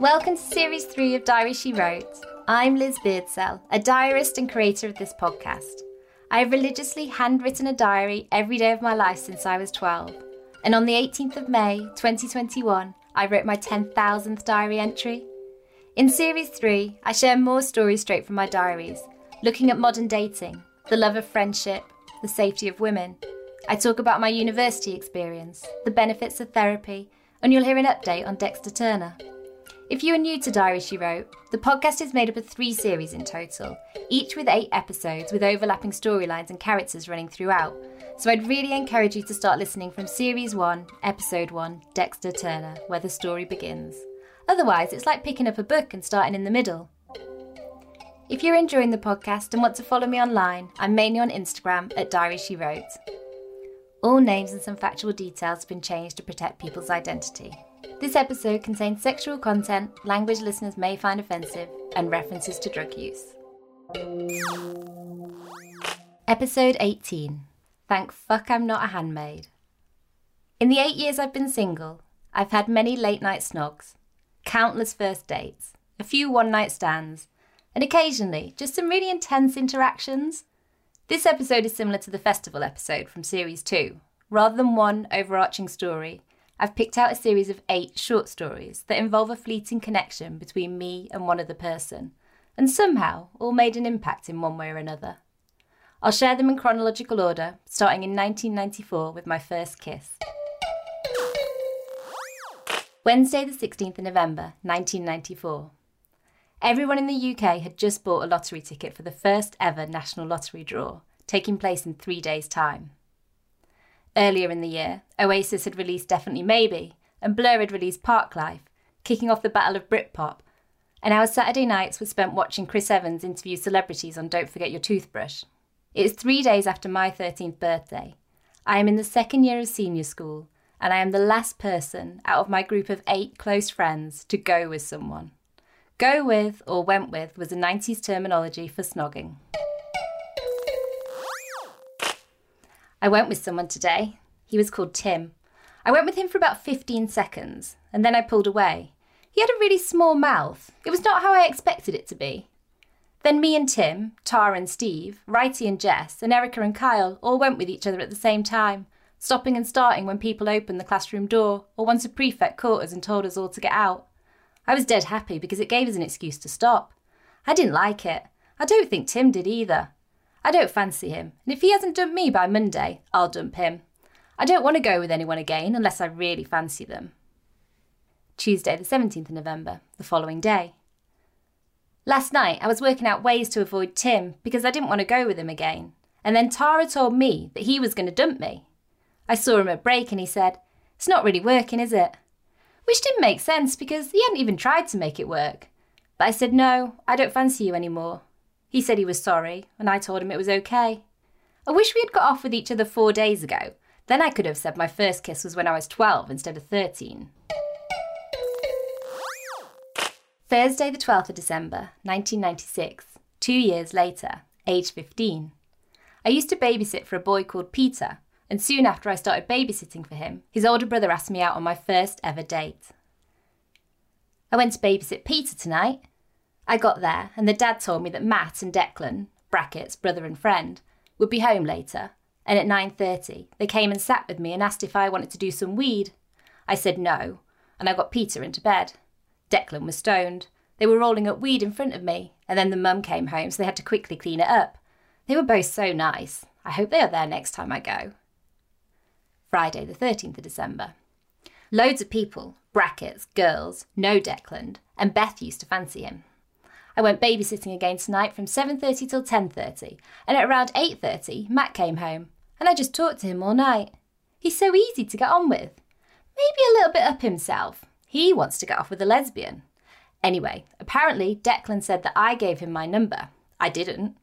Welcome to Series 3 of Diary She Wrote. I'm Liz Beardsell, a diarist and creator of this podcast. I have religiously handwritten a diary every day of my life since I was 12. And on the 18th of May 2021, I wrote my 10,000th diary entry. In Series 3, I share more stories straight from my diaries, looking at modern dating, the love of friendship, the safety of women. I talk about my university experience, the benefits of therapy, and you'll hear an update on Dexter Turner. If you are new to Diary She Wrote, the podcast is made up of three series in total, each with eight episodes with overlapping storylines and characters running throughout. So I'd really encourage you to start listening from Series 1, Episode 1, Dexter Turner, where the story begins. Otherwise, it's like picking up a book and starting in the middle. If you're enjoying the podcast and want to follow me online, I'm mainly on Instagram at Diary She Wrote. All names and some factual details have been changed to protect people's identity. This episode contains sexual content, language listeners may find offensive, and references to drug use. Episode 18 Thank fuck I'm not a handmaid. In the eight years I've been single, I've had many late night snogs, countless first dates, a few one night stands, and occasionally just some really intense interactions. This episode is similar to the festival episode from series 2. Rather than one overarching story, I've picked out a series of eight short stories that involve a fleeting connection between me and one other person, and somehow all made an impact in one way or another. I'll share them in chronological order, starting in 1994 with my first kiss. Wednesday, the 16th of November, 1994. Everyone in the UK had just bought a lottery ticket for the first ever national lottery draw, taking place in three days' time. Earlier in the year, Oasis had released Definitely Maybe, and Blur had released Parklife, kicking off the Battle of Britpop. And our Saturday nights were spent watching Chris Evans interview celebrities on Don't Forget Your Toothbrush. It is three days after my 13th birthday. I am in the second year of senior school, and I am the last person out of my group of eight close friends to go with someone. Go with or went with was a 90s terminology for snogging. I went with someone today. He was called Tim. I went with him for about 15 seconds, and then I pulled away. He had a really small mouth. It was not how I expected it to be. Then me and Tim, Tara and Steve, Righty and Jess, and Erica and Kyle all went with each other at the same time, stopping and starting when people opened the classroom door, or once a prefect caught us and told us all to get out. I was dead happy because it gave us an excuse to stop. I didn't like it. I don't think Tim did either. I don't fancy him, and if he hasn't dumped me by Monday, I'll dump him. I don't want to go with anyone again unless I really fancy them. Tuesday, the 17th of November, the following day. Last night, I was working out ways to avoid Tim because I didn't want to go with him again, and then Tara told me that he was going to dump me. I saw him at break and he said, It's not really working, is it? Which didn't make sense because he hadn't even tried to make it work. But I said, No, I don't fancy you anymore. He said he was sorry, and I told him it was okay. I wish we had got off with each other four days ago. Then I could have said my first kiss was when I was 12 instead of 13. Thursday, the 12th of December, 1996, two years later, age 15. I used to babysit for a boy called Peter, and soon after I started babysitting for him, his older brother asked me out on my first ever date. I went to babysit Peter tonight, I got there, and the dad told me that Matt and Declan, brackets brother and friend, would be home later. And at 9:30, they came and sat with me and asked if I wanted to do some weed. I said no, and I got Peter into bed. Declan was stoned. They were rolling up weed in front of me, and then the mum came home, so they had to quickly clean it up. They were both so nice. I hope they are there next time I go. Friday, the 13th of December. Loads of people, brackets, girls, know Declan, and Beth used to fancy him. I went babysitting again tonight from 7:30 till 10:30, and at around 8:30 Matt came home, and I just talked to him all night. He's so easy to get on with. Maybe a little bit up himself. He wants to get off with a lesbian. Anyway, apparently Declan said that I gave him my number. I didn't.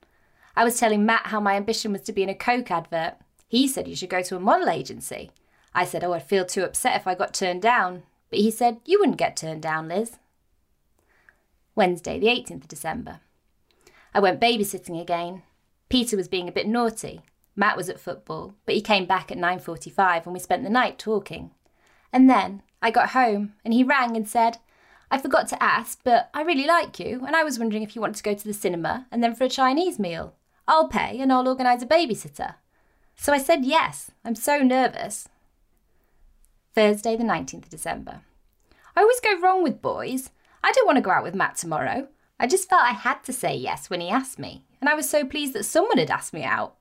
I was telling Matt how my ambition was to be in a Coke advert. He said you should go to a model agency. I said, oh, I'd feel too upset if I got turned down. But he said, you wouldn't get turned down, Liz. Wednesday, the 18th of December. I went babysitting again. Peter was being a bit naughty. Matt was at football, but he came back at 9:45 and we spent the night talking. And then I got home and he rang and said, I forgot to ask, but I really like you, and I was wondering if you wanted to go to the cinema and then for a Chinese meal. I'll pay and I'll organise a babysitter. So I said yes. I'm so nervous. Thursday, the 19th of December. I always go wrong with boys. I don't want to go out with Matt tomorrow. I just felt I had to say yes when he asked me, and I was so pleased that someone had asked me out.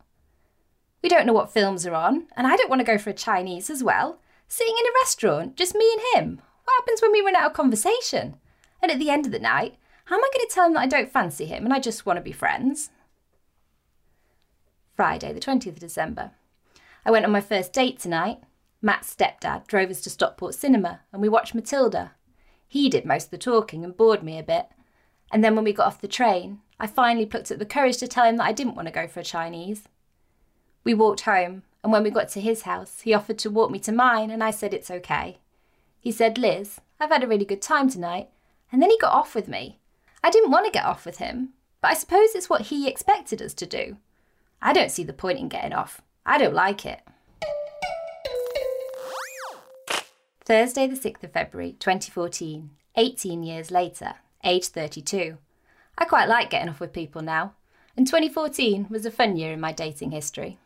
We don't know what films are on, and I don't want to go for a Chinese as well. Sitting in a restaurant, just me and him. What happens when we run out of conversation? And at the end of the night, how am I going to tell him that I don't fancy him and I just want to be friends? Friday, the 20th of December. I went on my first date tonight. Matt's stepdad drove us to Stockport Cinema and we watched Matilda. He did most of the talking and bored me a bit. And then when we got off the train, I finally plucked up the courage to tell him that I didn't want to go for a Chinese. We walked home, and when we got to his house, he offered to walk me to mine, and I said it's okay. He said, Liz, I've had a really good time tonight, and then he got off with me. I didn't want to get off with him, but I suppose it's what he expected us to do. I don't see the point in getting off. I don't like it. Thursday, the 6th of February 2014, 18 years later, age 32. I quite like getting off with people now, and 2014 was a fun year in my dating history.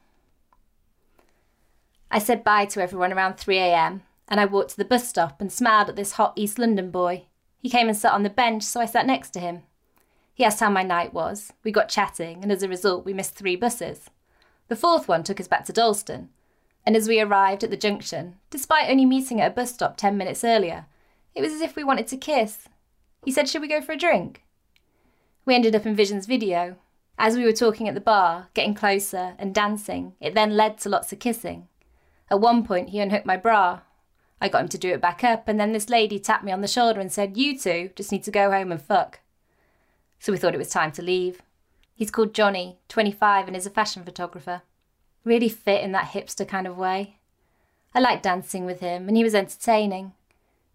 I said bye to everyone around 3am, and I walked to the bus stop and smiled at this hot East London boy. He came and sat on the bench, so I sat next to him. He asked how my night was. We got chatting, and as a result, we missed three buses. The fourth one took us back to Dalston, and as we arrived at the junction, despite only meeting at a bus stop ten minutes earlier, it was as if we wanted to kiss. He said, Should we go for a drink? We ended up in Visions Video. As we were talking at the bar, getting closer and dancing, it then led to lots of kissing. At one point, he unhooked my bra. I got him to do it back up, and then this lady tapped me on the shoulder and said, You two just need to go home and fuck so we thought it was time to leave. He's called Johnny, 25, and is a fashion photographer. Really fit in that hipster kind of way. I liked dancing with him, and he was entertaining.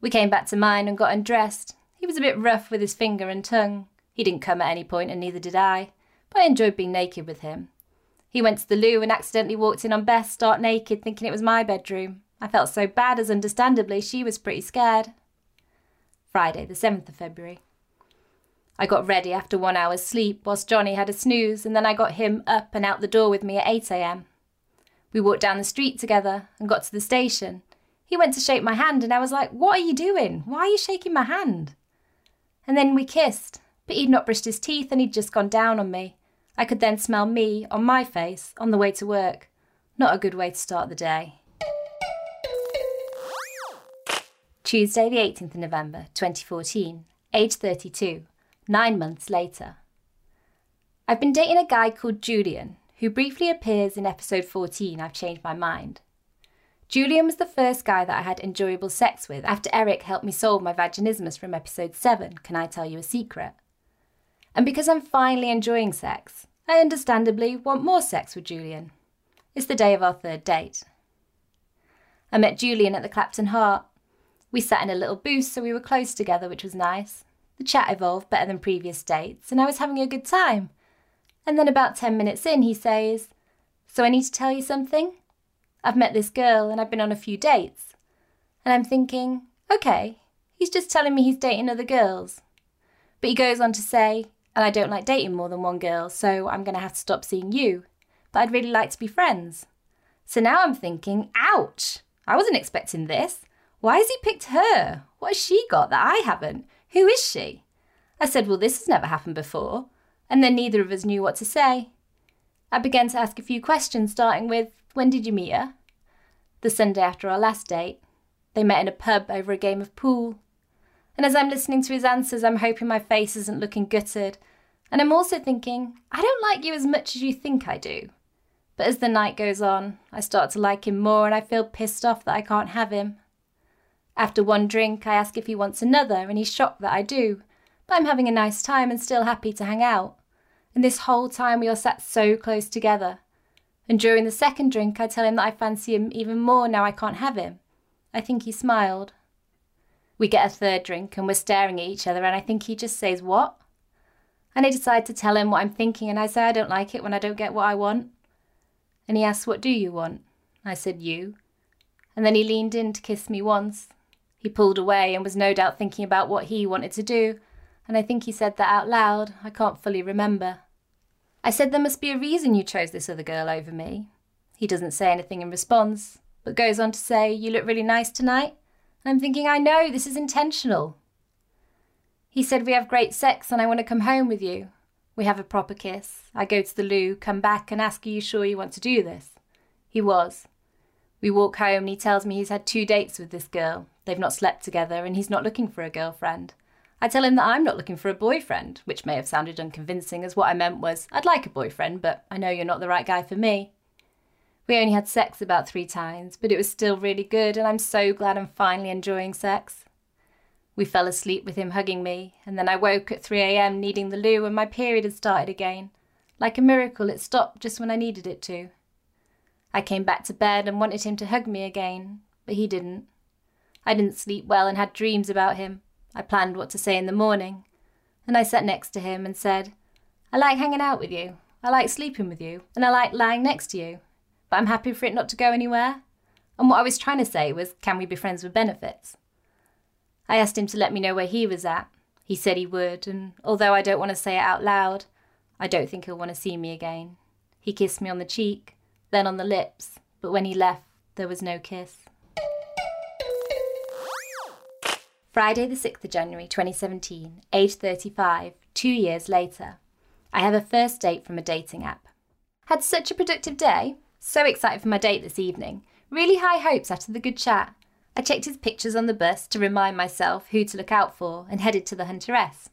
We came back to mine and got undressed. He was a bit rough with his finger and tongue. He didn't come at any point, and neither did I, but I enjoyed being naked with him. He went to the loo and accidentally walked in on Beth stark naked, thinking it was my bedroom. I felt so bad, as understandably she was pretty scared. Friday, the 7th of February. I got ready after one hour's sleep whilst Johnny had a snooze, and then I got him up and out the door with me at 8am. We walked down the street together and got to the station. He went to shake my hand, and I was like, What are you doing? Why are you shaking my hand? And then we kissed, but he'd not brushed his teeth and he'd just gone down on me. I could then smell me on my face on the way to work. Not a good way to start the day. Tuesday, the 18th of November, 2014, age 32 nine months later. I've been dating a guy called Julian, who briefly appears in episode 14 I've Changed My Mind. Julian was the first guy that I had enjoyable sex with after Eric helped me solve my vaginismus from episode 7 Can I Tell You a Secret? And because I'm finally enjoying sex, I understandably want more sex with Julian. It's the day of our third date. I met Julian at the Clapton Hart. We sat in a little booth so we were close together, which was nice. The chat evolved better than previous dates, and I was having a good time. And then about 10 minutes in, he says, So I need to tell you something? I've met this girl and I've been on a few dates. And I'm thinking, okay, he's just telling me he's dating other girls. But he goes on to say, and I don't like dating more than one girl, so I'm going to have to stop seeing you. But I'd really like to be friends. So now I'm thinking, ouch, I wasn't expecting this. Why has he picked her? What has she got that I haven't? Who is she? I said, Well, this has never happened before. And then neither of us knew what to say. I began to ask a few questions, starting with, When did you meet her? The Sunday after our last date. They met in a pub over a game of pool. And as I'm listening to his answers, I'm hoping my face isn't looking gutted. And I'm also thinking, I don't like you as much as you think I do. But as the night goes on, I start to like him more and I feel pissed off that I can't have him. After one drink, I ask if he wants another, and he's shocked that I do. But I'm having a nice time and still happy to hang out. And this whole time we are sat so close together. And during the second drink, I tell him that I fancy him even more now I can't have him. I think he smiled. We get a third drink and we're staring at each other, and I think he just says, What? And I decide to tell him what I'm thinking, and I say I don't like it when I don't get what I want. And he asks, What do you want? I said, You. And then he leaned in to kiss me once, He pulled away and was no doubt thinking about what he wanted to do, and I think he said that out loud. I can't fully remember. I said there must be a reason you chose this other girl over me. He doesn't say anything in response, but goes on to say, You look really nice tonight. And I'm thinking, I know, this is intentional. He said, We have great sex and I want to come home with you. We have a proper kiss. I go to the loo, come back, and ask, Are you sure you want to do this? He was. We walk home and he tells me he's had two dates with this girl. They've not slept together and he's not looking for a girlfriend. I tell him that I'm not looking for a boyfriend, which may have sounded unconvincing, as what I meant was, I'd like a boyfriend, but I know you're not the right guy for me. We only had sex about three times, but it was still really good, and I'm so glad I'm finally enjoying sex. We fell asleep with him hugging me, and then I woke at 3am needing the loo, and my period had started again. Like a miracle, it stopped just when I needed it to. I came back to bed and wanted him to hug me again, but he didn't. I didn't sleep well and had dreams about him. I planned what to say in the morning, and I sat next to him and said, I like hanging out with you, I like sleeping with you, and I like lying next to you, but I'm happy for it not to go anywhere. And what I was trying to say was, can we be friends with benefits? I asked him to let me know where he was at. He said he would, and although I don't want to say it out loud, I don't think he'll want to see me again. He kissed me on the cheek, then on the lips, but when he left, there was no kiss. Friday, the 6th of January 2017, age 35, two years later. I have a first date from a dating app. Had such a productive day, so excited for my date this evening. Really high hopes after the good chat. I checked his pictures on the bus to remind myself who to look out for and headed to the Hunter S.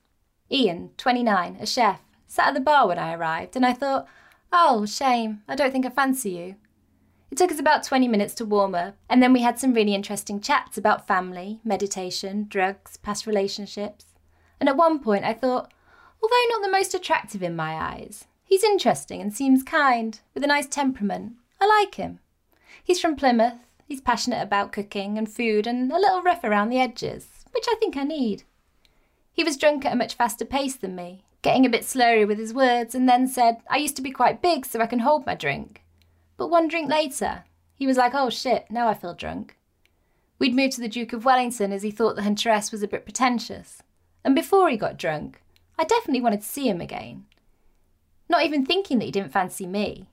Ian, 29, a chef, sat at the bar when I arrived, and I thought, oh, shame, I don't think I fancy you. It took us about 20 minutes to warm up, and then we had some really interesting chats about family, meditation, drugs, past relationships. And at one point, I thought, although not the most attractive in my eyes, he's interesting and seems kind, with a nice temperament. I like him. He's from Plymouth, he's passionate about cooking and food, and a little rough around the edges, which I think I need. He was drunk at a much faster pace than me, getting a bit slurry with his words, and then said, I used to be quite big so I can hold my drink. But one drink later, he was like, oh shit, now I feel drunk. We'd moved to the Duke of Wellington as he thought the Hunter S was a bit pretentious. And before he got drunk, I definitely wanted to see him again. Not even thinking that he didn't fancy me.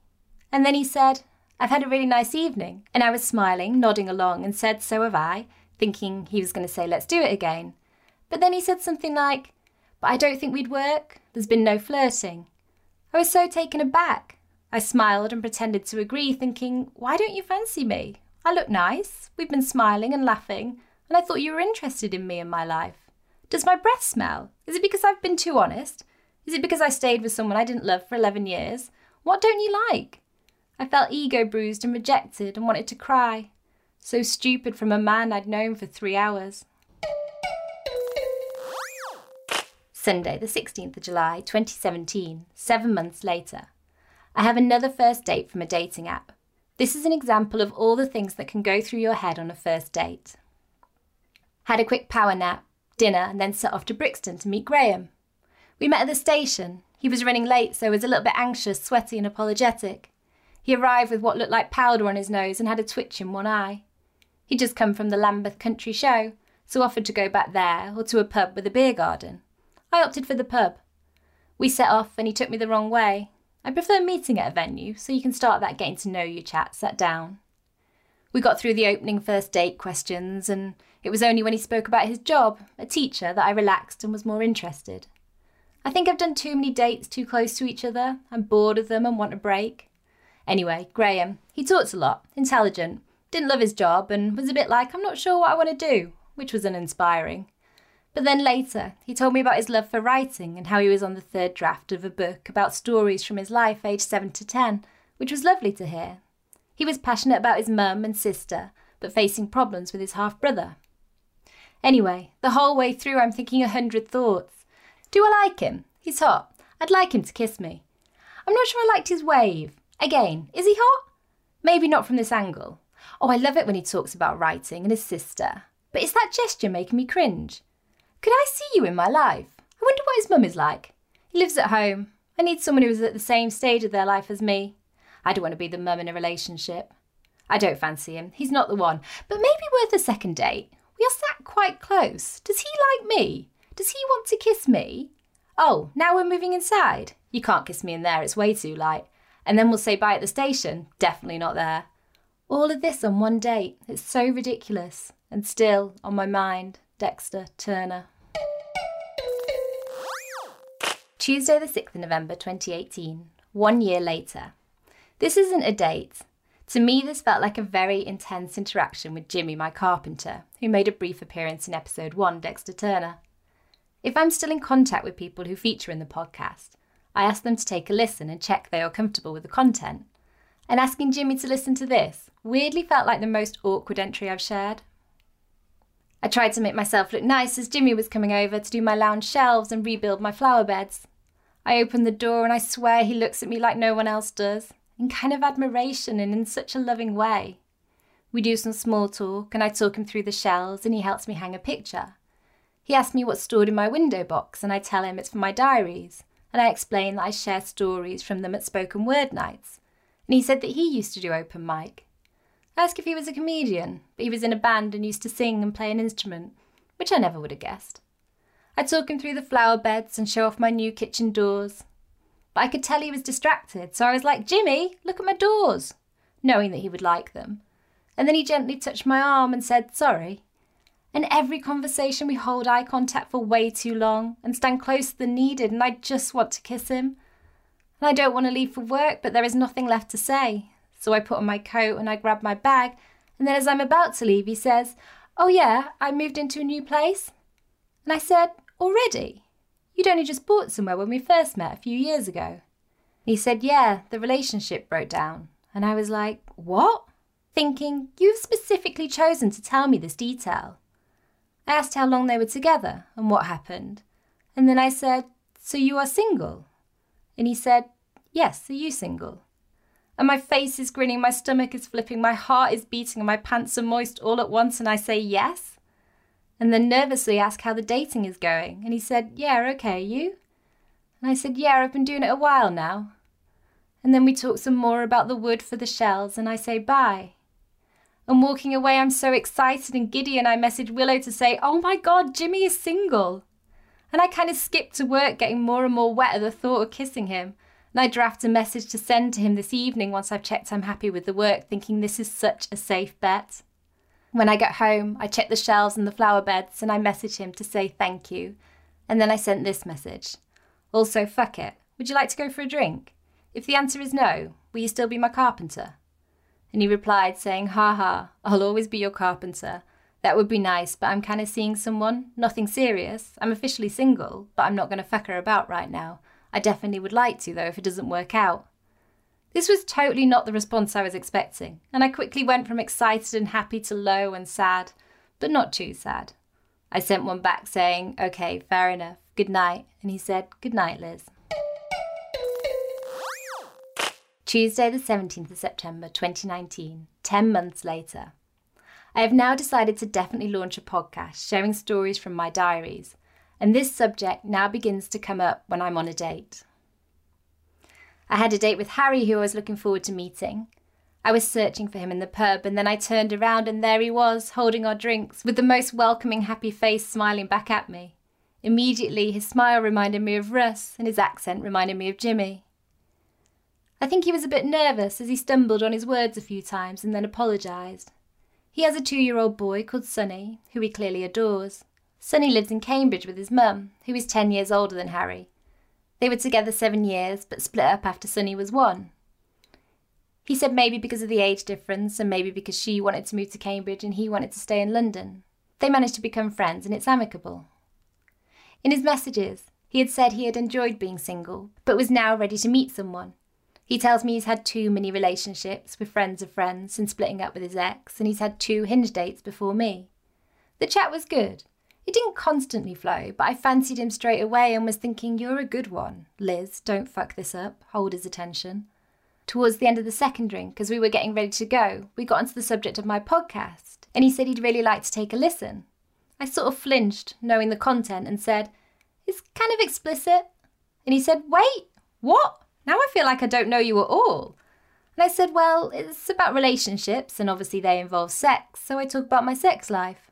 And then he said, I've had a really nice evening. And I was smiling, nodding along, and said, So have I, thinking he was going to say, Let's do it again. But then he said something like, But I don't think we'd work. There's been no flirting. I was so taken aback. I smiled and pretended to agree, thinking, Why don't you fancy me? I look nice. We've been smiling and laughing, and I thought you were interested in me and my life. Does my breath smell? Is it because I've been too honest? Is it because I stayed with someone I didn't love for 11 years? What don't you like? I felt ego bruised and rejected and wanted to cry. So stupid from a man I'd known for three hours. Sunday, the 16th of July, 2017, seven months later. I have another first date from a dating app. This is an example of all the things that can go through your head on a first date. Had a quick power nap, dinner, and then set off to Brixton to meet Graham. We met at the station. He was running late, so was a little bit anxious, sweaty, and apologetic. He arrived with what looked like powder on his nose and had a twitch in one eye. He'd just come from the Lambeth Country Show, so offered to go back there or to a pub with a beer garden. I opted for the pub. We set off, and he took me the wrong way, I prefer meeting at a venue so you can start that getting to know you chat sat down. We got through the opening first date questions, and it was only when he spoke about his job, a teacher, that I relaxed and was more interested. I think I've done too many dates too close to each other. I'm bored of them and want a break. Anyway, Graham, he talks a lot, intelligent, didn't love his job, and was a bit like, I'm not sure what I want to do, which was uninspiring. But then later, he told me about his love for writing and how he was on the third draft of a book about stories from his life aged 7 to 10, which was lovely to hear. He was passionate about his mum and sister, but facing problems with his half brother. Anyway, the whole way through, I'm thinking a hundred thoughts. Do I like him? He's hot. I'd like him to kiss me. I'm not sure I liked his wave. Again, is he hot? Maybe not from this angle. Oh, I love it when he talks about writing and his sister. But is that gesture making me cringe? Could I see you in my life? I wonder what his mum is like. He lives at home. I need someone who is at the same stage of their life as me. I don't want to be the mum in a relationship. I don't fancy him. He's not the one. But maybe worth a second date. We are sat quite close. Does he like me? Does he want to kiss me? Oh, now we're moving inside. You can't kiss me in there, it's way too light. And then we'll say bye at the station. Definitely not there. All of this on one date. It's so ridiculous. And still on my mind, Dexter Turner. Tuesday, the 6th of November 2018, one year later. This isn't a date. To me, this felt like a very intense interaction with Jimmy, my carpenter, who made a brief appearance in episode 1, Dexter Turner. If I'm still in contact with people who feature in the podcast, I ask them to take a listen and check they are comfortable with the content. And asking Jimmy to listen to this weirdly felt like the most awkward entry I've shared. I tried to make myself look nice as Jimmy was coming over to do my lounge shelves and rebuild my flower beds. I open the door and I swear he looks at me like no one else does, in kind of admiration and in such a loving way. We do some small talk and I talk him through the shelves and he helps me hang a picture. He asks me what's stored in my window box and I tell him it's for my diaries and I explain that I share stories from them at spoken word nights. And he said that he used to do open mic. I asked if he was a comedian, but he was in a band and used to sing and play an instrument, which I never would have guessed. I'd talk him through the flower beds and show off my new kitchen doors. But I could tell he was distracted, so I was like, Jimmy, look at my doors, knowing that he would like them. And then he gently touched my arm and said, Sorry. In every conversation, we hold eye contact for way too long and stand closer than needed, and I just want to kiss him. And I don't want to leave for work, but there is nothing left to say. So I put on my coat and I grab my bag, and then as I'm about to leave, he says, Oh, yeah, I moved into a new place. And I said, Already? You'd only just bought somewhere when we first met a few years ago. He said, Yeah, the relationship broke down. And I was like, What? Thinking, You've specifically chosen to tell me this detail. I asked how long they were together and what happened. And then I said, So you are single? And he said, Yes, are you single? And my face is grinning, my stomach is flipping, my heart is beating, and my pants are moist all at once, and I say yes and then nervously ask how the dating is going. And he said, Yeah, okay, you? And I said, Yeah, I've been doing it a while now. And then we talk some more about the wood for the shells, and I say bye. And walking away, I'm so excited and giddy, and I message Willow to say, Oh my god, Jimmy is single. And I kind of skip to work, getting more and more wet at the thought of kissing him. And I draft a message to send to him this evening once I've checked I'm happy with the work, thinking this is such a safe bet. When I get home, I check the shelves and the flower beds and I message him to say thank you. And then I sent this message. Also, fuck it. Would you like to go for a drink? If the answer is no, will you still be my carpenter? And he replied, saying, Ha ha, I'll always be your carpenter. That would be nice, but I'm kind of seeing someone. Nothing serious. I'm officially single, but I'm not going to fuck her about right now. I definitely would like to, though, if it doesn't work out. This was totally not the response I was expecting, and I quickly went from excited and happy to low and sad, but not too sad. I sent one back saying, Okay, fair enough, good night, and he said, Good night, Liz. Tuesday, the 17th of September 2019, 10 months later. I have now decided to definitely launch a podcast sharing stories from my diaries, and this subject now begins to come up when I'm on a date. I had a date with Harry, who I was looking forward to meeting. I was searching for him in the pub, and then I turned around, and there he was, holding our drinks, with the most welcoming, happy face smiling back at me. Immediately, his smile reminded me of Russ, and his accent reminded me of Jimmy. I think he was a bit nervous as he stumbled on his words a few times and then apologised. He has a two year old boy called Sonny, who he clearly adores. Sonny lives in Cambridge with his mum, who is 10 years older than Harry, they were together seven years, but split up after Sonny was one. He said maybe because of the age difference, and maybe because she wanted to move to Cambridge and he wanted to stay in London. They managed to become friends, and it's amicable. In his messages, he had said he had enjoyed being single, but was now ready to meet someone. He tells me he's had two mini relationships with friends of friends since splitting up with his ex, and he's had two Hinge dates before me. The chat was good, it didn't constantly flow, but I fancied him straight away and was thinking, You're a good one. Liz, don't fuck this up. Hold his attention. Towards the end of the second drink, as we were getting ready to go, we got onto the subject of my podcast, and he said he'd really like to take a listen. I sort of flinched, knowing the content, and said, It's kind of explicit. And he said, Wait, what? Now I feel like I don't know you at all. And I said, Well, it's about relationships, and obviously they involve sex, so I talk about my sex life.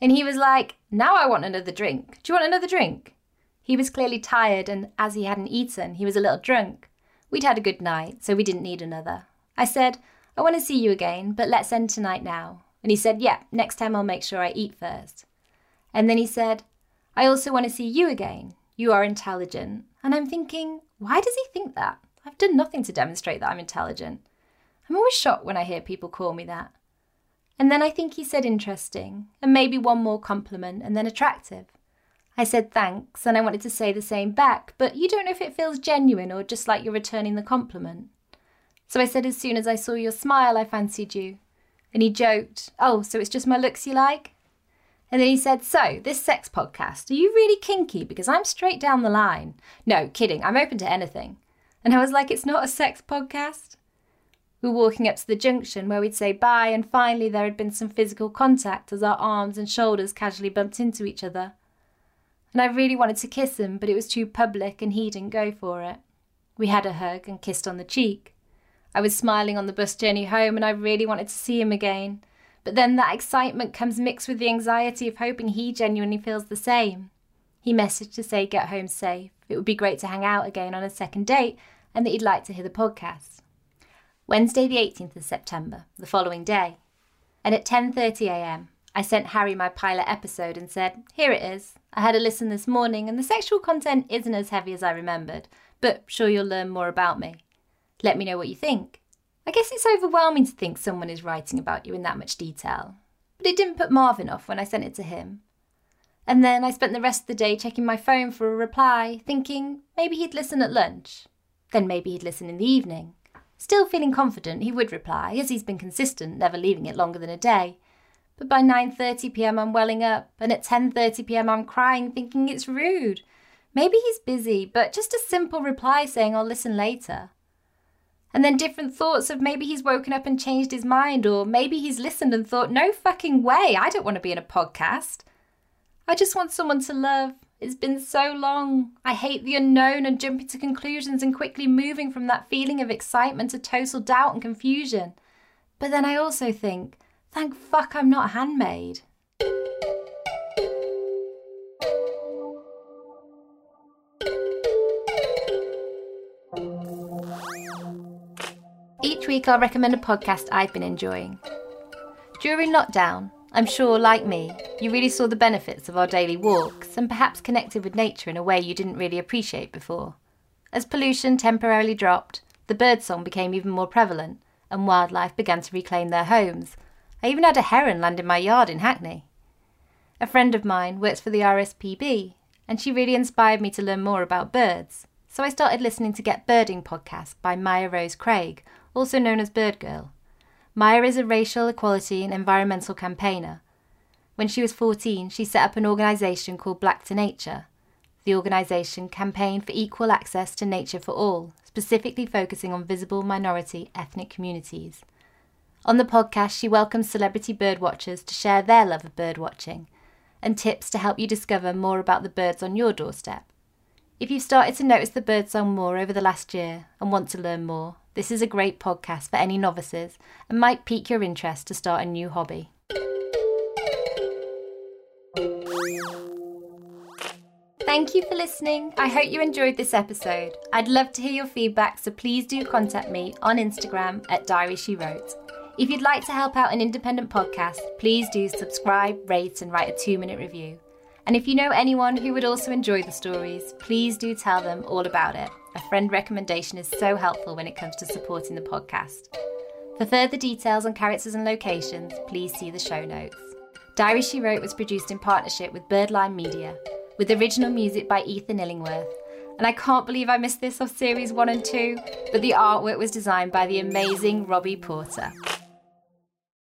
And he was like, Now I want another drink. Do you want another drink? He was clearly tired, and as he hadn't eaten, he was a little drunk. We'd had a good night, so we didn't need another. I said, I want to see you again, but let's end tonight now. And he said, Yeah, next time I'll make sure I eat first. And then he said, I also want to see you again. You are intelligent. And I'm thinking, why does he think that? I've done nothing to demonstrate that I'm intelligent. I'm always shocked when I hear people call me that. And then I think he said interesting, and maybe one more compliment, and then attractive. I said thanks, and I wanted to say the same back, but you don't know if it feels genuine or just like you're returning the compliment. So I said as soon as I saw your smile, I fancied you. And he joked, Oh, so it's just my looks you like? And then he said, So, this sex podcast, are you really kinky? Because I'm straight down the line. No, kidding, I'm open to anything. And I was like, It's not a sex podcast. We were walking up to the junction where we'd say bye, and finally there had been some physical contact as our arms and shoulders casually bumped into each other. And I really wanted to kiss him, but it was too public and he didn't go for it. We had a hug and kissed on the cheek. I was smiling on the bus journey home and I really wanted to see him again. But then that excitement comes mixed with the anxiety of hoping he genuinely feels the same. He messaged to say get home safe. It would be great to hang out again on a second date and that he'd like to hear the podcast. Wednesday the 18th of September, the following day. And at 10.30am, I sent Harry my pilot episode and said, Here it is. I had a listen this morning and the sexual content isn't as heavy as I remembered, but sure you'll learn more about me. Let me know what you think. I guess it's overwhelming to think someone is writing about you in that much detail. But it didn't put Marvin off when I sent it to him. And then I spent the rest of the day checking my phone for a reply, thinking maybe he'd listen at lunch. Then maybe he'd listen in the evening. Still feeling confident he would reply, as he's been consistent, never leaving it longer than a day. But by 9:30 p.m. I'm welling up, and at 10:30 p.m. I'm crying thinking it's rude. Maybe he's busy, but just a simple reply saying I'll listen later. And then different thoughts of maybe he's woken up and changed his mind, or maybe he's listened and thought, no fucking way, I don't want to be in a podcast. I just want someone to love, it's been so long. I hate the unknown and jumping to conclusions and quickly moving from that feeling of excitement to total doubt and confusion. But then I also think, thank fuck I'm not handmaid. Each week I'll recommend a podcast I've been enjoying. During lockdown, I'm sure, like me, you really saw the benefits of our daily walks and perhaps connected with nature in a way you didn't really appreciate before. As pollution temporarily dropped, the birdsong became even more prevalent and wildlife began to reclaim their homes. I even had a heron land in my yard in Hackney. A friend of mine works for the RSPB and she really inspired me to learn more about birds. So I started listening to Get Birding podcast by Maya Rose Craig, also known as Bird Girl. Maya is a racial equality and environmental campaigner. When she was 14, she set up an organisation called Black to Nature. The organisation campaigned for equal access to nature for all, specifically focusing on visible minority ethnic communities. On the podcast, she welcomes celebrity birdwatchers to share their love of birdwatching and tips to help you discover more about the birds on your doorstep. If you've started to notice the birdsong more over the last year and want to learn more, this is a great podcast for any novices and might pique your interest to start a new hobby. Thank you for listening. I hope you enjoyed this episode. I'd love to hear your feedback, so please do contact me on Instagram at Diary She Wrote. If you'd like to help out an independent podcast, please do subscribe, rate, and write a two minute review. And if you know anyone who would also enjoy the stories, please do tell them all about it. A friend recommendation is so helpful when it comes to supporting the podcast. For further details on characters and locations, please see the show notes. Diary She Wrote was produced in partnership with Birdline Media, with original music by Ethan Illingworth. And I can't believe I missed this off series 1 and 2, but the artwork was designed by the amazing Robbie Porter.